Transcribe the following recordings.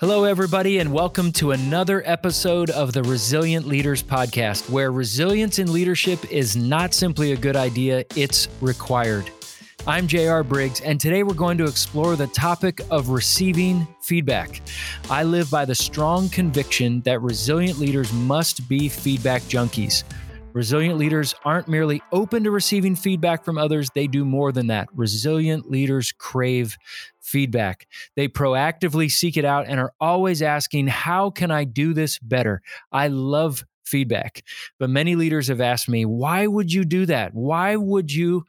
Hello, everybody, and welcome to another episode of the Resilient Leaders Podcast, where resilience in leadership is not simply a good idea, it's required. I'm JR Briggs, and today we're going to explore the topic of receiving feedback. I live by the strong conviction that resilient leaders must be feedback junkies. Resilient leaders aren't merely open to receiving feedback from others, they do more than that. Resilient leaders crave feedback. They proactively seek it out and are always asking, How can I do this better? I love feedback. But many leaders have asked me, Why would you do that? Why would you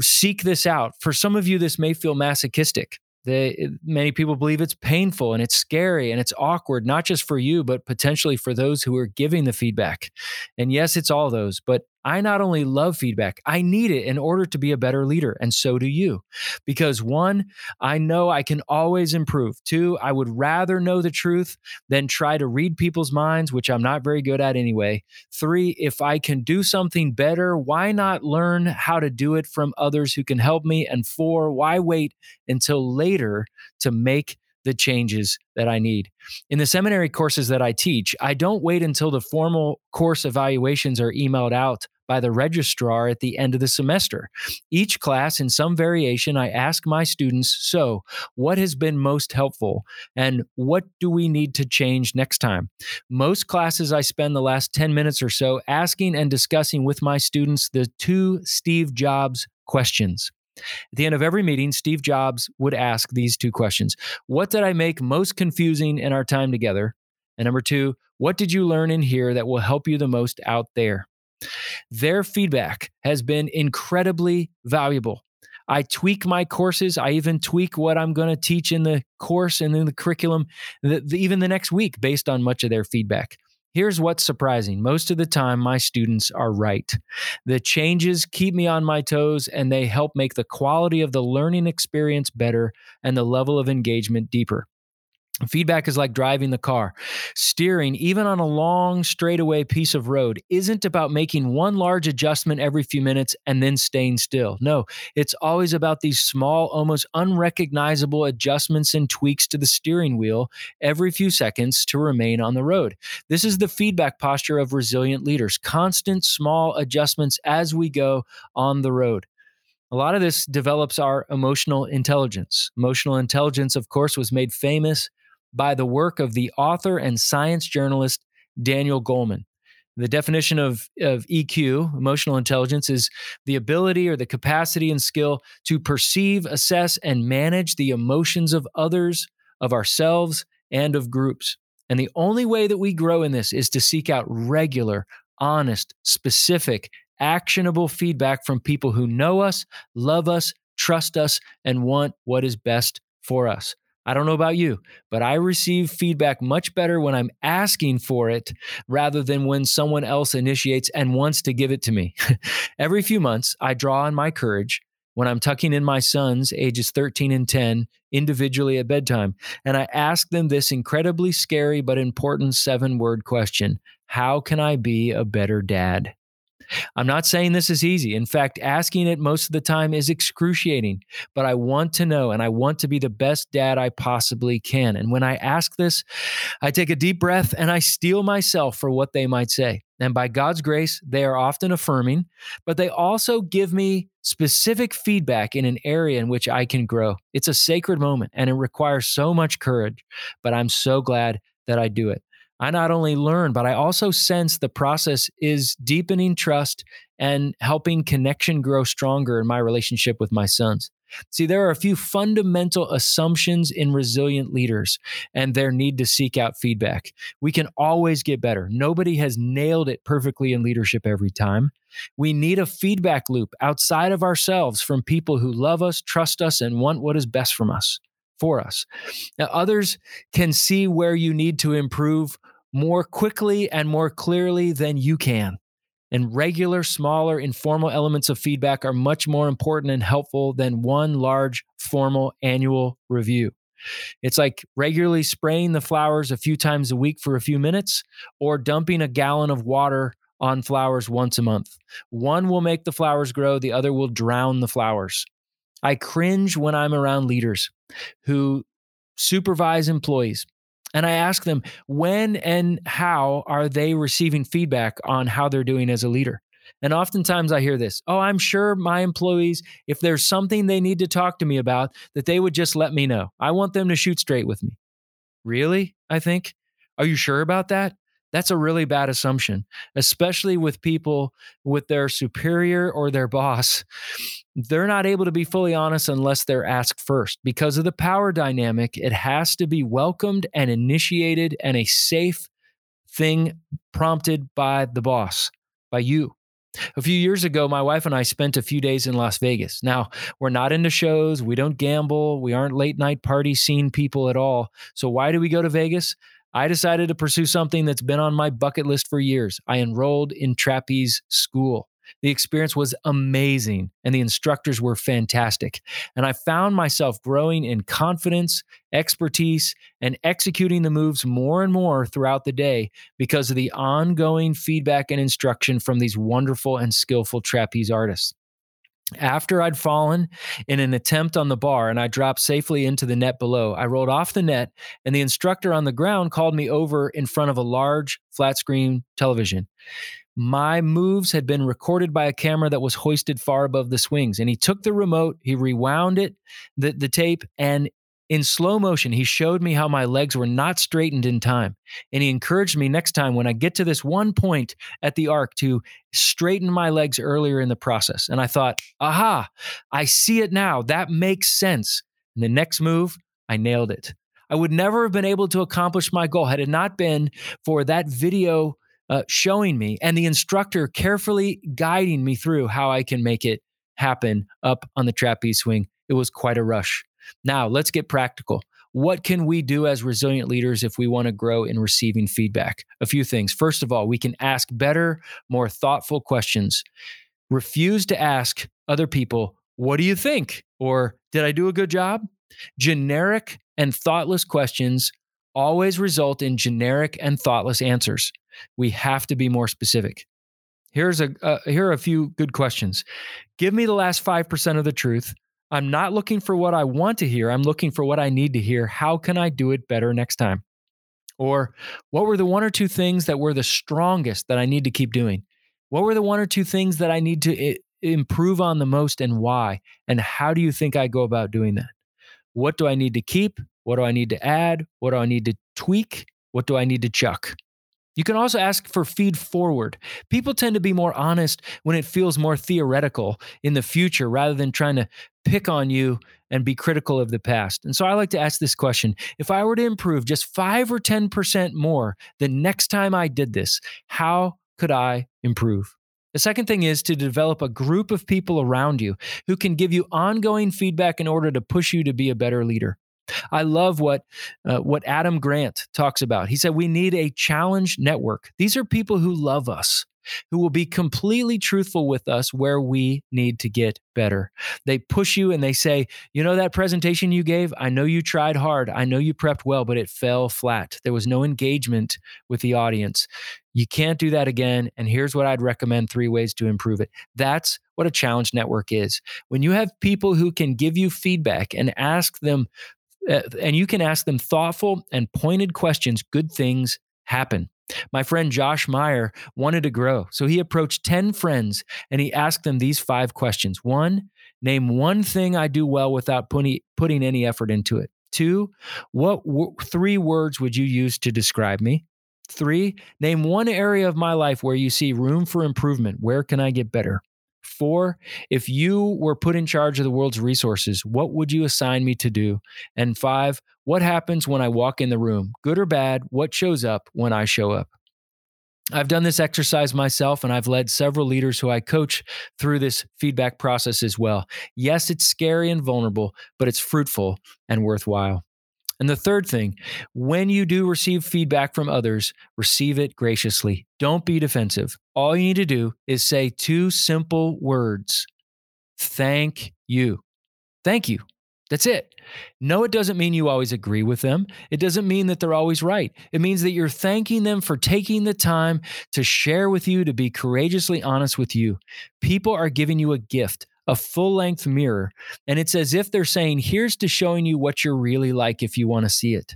seek this out? For some of you, this may feel masochistic. They, many people believe it's painful and it's scary and it's awkward, not just for you, but potentially for those who are giving the feedback. And yes, it's all those, but I not only love feedback, I need it in order to be a better leader. And so do you. Because one, I know I can always improve. Two, I would rather know the truth than try to read people's minds, which I'm not very good at anyway. Three, if I can do something better, why not learn how to do it from others who can help me? And four, why wait until later to make the changes that I need. In the seminary courses that I teach, I don't wait until the formal course evaluations are emailed out by the registrar at the end of the semester. Each class, in some variation, I ask my students So, what has been most helpful? And what do we need to change next time? Most classes, I spend the last 10 minutes or so asking and discussing with my students the two Steve Jobs questions. At the end of every meeting, Steve Jobs would ask these two questions What did I make most confusing in our time together? And number two, what did you learn in here that will help you the most out there? Their feedback has been incredibly valuable. I tweak my courses. I even tweak what I'm going to teach in the course and in the curriculum, the, the, even the next week, based on much of their feedback. Here's what's surprising most of the time, my students are right. The changes keep me on my toes and they help make the quality of the learning experience better and the level of engagement deeper. Feedback is like driving the car. Steering, even on a long straightaway piece of road, isn't about making one large adjustment every few minutes and then staying still. No, it's always about these small, almost unrecognizable adjustments and tweaks to the steering wheel every few seconds to remain on the road. This is the feedback posture of resilient leaders constant small adjustments as we go on the road. A lot of this develops our emotional intelligence. Emotional intelligence, of course, was made famous by the work of the author and science journalist Daniel Goleman. The definition of, of EQ, emotional intelligence, is the ability or the capacity and skill to perceive, assess, and manage the emotions of others, of ourselves, and of groups. And the only way that we grow in this is to seek out regular, honest, specific, actionable feedback from people who know us, love us, trust us, and want what is best for us. I don't know about you, but I receive feedback much better when I'm asking for it rather than when someone else initiates and wants to give it to me. Every few months, I draw on my courage when I'm tucking in my sons, ages 13 and 10, individually at bedtime, and I ask them this incredibly scary but important seven word question How can I be a better dad? I'm not saying this is easy. In fact, asking it most of the time is excruciating, but I want to know and I want to be the best dad I possibly can. And when I ask this, I take a deep breath and I steel myself for what they might say. And by God's grace, they are often affirming, but they also give me specific feedback in an area in which I can grow. It's a sacred moment and it requires so much courage, but I'm so glad that I do it. I not only learn, but I also sense the process is deepening trust and helping connection grow stronger in my relationship with my sons. See, there are a few fundamental assumptions in resilient leaders and their need to seek out feedback. We can always get better. Nobody has nailed it perfectly in leadership every time. We need a feedback loop outside of ourselves from people who love us, trust us, and want what is best from us for us. Now, others can see where you need to improve more quickly and more clearly than you can. And regular, smaller, informal elements of feedback are much more important and helpful than one large, formal annual review. It's like regularly spraying the flowers a few times a week for a few minutes or dumping a gallon of water on flowers once a month. One will make the flowers grow, the other will drown the flowers. I cringe when I'm around leaders who supervise employees And I ask them when and how are they receiving feedback on how they're doing as a leader. And oftentimes I hear this Oh, I'm sure my employees, if there's something they need to talk to me about, that they would just let me know. I want them to shoot straight with me. Really? I think. Are you sure about that? That's a really bad assumption, especially with people with their superior or their boss. They're not able to be fully honest unless they're asked first. Because of the power dynamic, it has to be welcomed and initiated and a safe thing prompted by the boss, by you. A few years ago, my wife and I spent a few days in Las Vegas. Now, we're not into shows, we don't gamble, we aren't late night party scene people at all. So, why do we go to Vegas? I decided to pursue something that's been on my bucket list for years. I enrolled in trapeze school. The experience was amazing and the instructors were fantastic. And I found myself growing in confidence, expertise, and executing the moves more and more throughout the day because of the ongoing feedback and instruction from these wonderful and skillful trapeze artists. After I'd fallen in an attempt on the bar and I dropped safely into the net below, I rolled off the net and the instructor on the ground called me over in front of a large flat screen television. My moves had been recorded by a camera that was hoisted far above the swings. And he took the remote, he rewound it, the, the tape, and in slow motion, he showed me how my legs were not straightened in time. And he encouraged me next time when I get to this one point at the arc to straighten my legs earlier in the process. And I thought, aha, I see it now. That makes sense. And the next move, I nailed it. I would never have been able to accomplish my goal had it not been for that video uh, showing me and the instructor carefully guiding me through how I can make it happen up on the trapeze swing. It was quite a rush. Now, let's get practical. What can we do as resilient leaders if we want to grow in receiving feedback? A few things. First of all, we can ask better, more thoughtful questions. Refuse to ask other people, What do you think? or Did I do a good job? Generic and thoughtless questions always result in generic and thoughtless answers. We have to be more specific. Here's a uh, here are a few good questions. Give me the last 5% of the truth. I'm not looking for what I want to hear. I'm looking for what I need to hear. How can I do it better next time? Or what were the one or two things that were the strongest that I need to keep doing? What were the one or two things that I need to improve on the most and why? And how do you think I go about doing that? What do I need to keep? What do I need to add? What do I need to tweak? What do I need to chuck? You can also ask for feed forward. People tend to be more honest when it feels more theoretical in the future rather than trying to pick on you and be critical of the past. And so I like to ask this question If I were to improve just 5 or 10% more the next time I did this, how could I improve? The second thing is to develop a group of people around you who can give you ongoing feedback in order to push you to be a better leader. I love what uh, what Adam Grant talks about. He said we need a challenge network. These are people who love us, who will be completely truthful with us where we need to get better. They push you and they say, "You know that presentation you gave? I know you tried hard. I know you prepped well, but it fell flat. There was no engagement with the audience. You can't do that again, and here's what I'd recommend three ways to improve it." That's what a challenge network is. When you have people who can give you feedback and ask them Uh, and you can ask them thoughtful and pointed questions, good things happen. My friend Josh Meyer wanted to grow, so he approached 10 friends and he asked them these five questions. One, name one thing I do well without putting, putting any effort into it. Two, what w- three words would you use to describe me? Three, name one area of my life where you see room for improvement. Where can I get better? Four, if you were put in charge of the world's resources, what would you assign me to do? And five, what happens when I walk in the room? Good or bad, what shows up when I show up? I've done this exercise myself and I've led several leaders who I coach through this feedback process as well. Yes, it's scary and vulnerable, but it's fruitful and worthwhile. And the third thing, when you do receive feedback from others, receive it graciously. Don't be defensive. All you need to do is say two simple words Thank you. Thank you. That's it. No, it doesn't mean you always agree with them. It doesn't mean that they're always right. It means that you're thanking them for taking the time to share with you, to be courageously honest with you. People are giving you a gift, a full length mirror. And it's as if they're saying, here's to showing you what you're really like if you want to see it.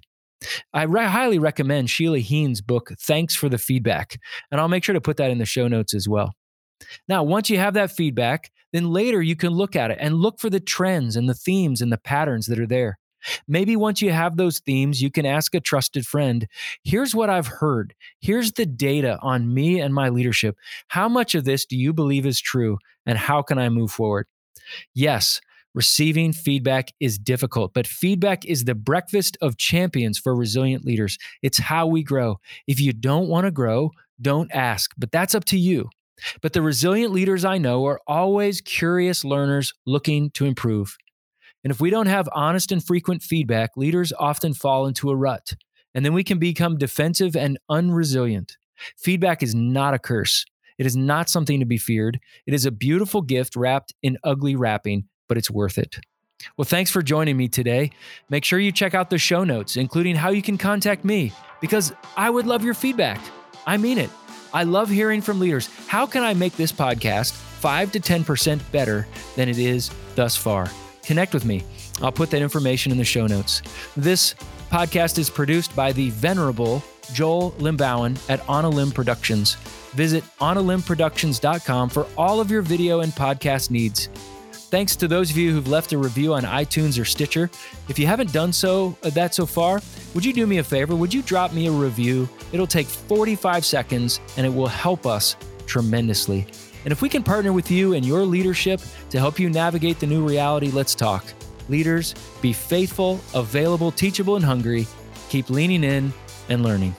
I re- highly recommend Sheila Heen's book, Thanks for the Feedback, and I'll make sure to put that in the show notes as well. Now, once you have that feedback, then later you can look at it and look for the trends and the themes and the patterns that are there. Maybe once you have those themes, you can ask a trusted friend here's what I've heard. Here's the data on me and my leadership. How much of this do you believe is true? And how can I move forward? Yes, Receiving feedback is difficult, but feedback is the breakfast of champions for resilient leaders. It's how we grow. If you don't want to grow, don't ask, but that's up to you. But the resilient leaders I know are always curious learners looking to improve. And if we don't have honest and frequent feedback, leaders often fall into a rut, and then we can become defensive and unresilient. Feedback is not a curse. It is not something to be feared. It is a beautiful gift wrapped in ugly wrapping but it's worth it. Well, thanks for joining me today. Make sure you check out the show notes, including how you can contact me, because I would love your feedback. I mean it. I love hearing from leaders. How can I make this podcast 5 to 10% better than it is thus far? Connect with me. I'll put that information in the show notes. This podcast is produced by the venerable Joel Limbowen at On a Limb Productions. Visit onalimbproductions.com for all of your video and podcast needs. Thanks to those of you who've left a review on iTunes or Stitcher. If you haven't done so uh, that so far, would you do me a favor? Would you drop me a review? It'll take 45 seconds and it will help us tremendously. And if we can partner with you and your leadership to help you navigate the new reality, let's talk. Leaders, be faithful, available, teachable, and hungry. Keep leaning in and learning.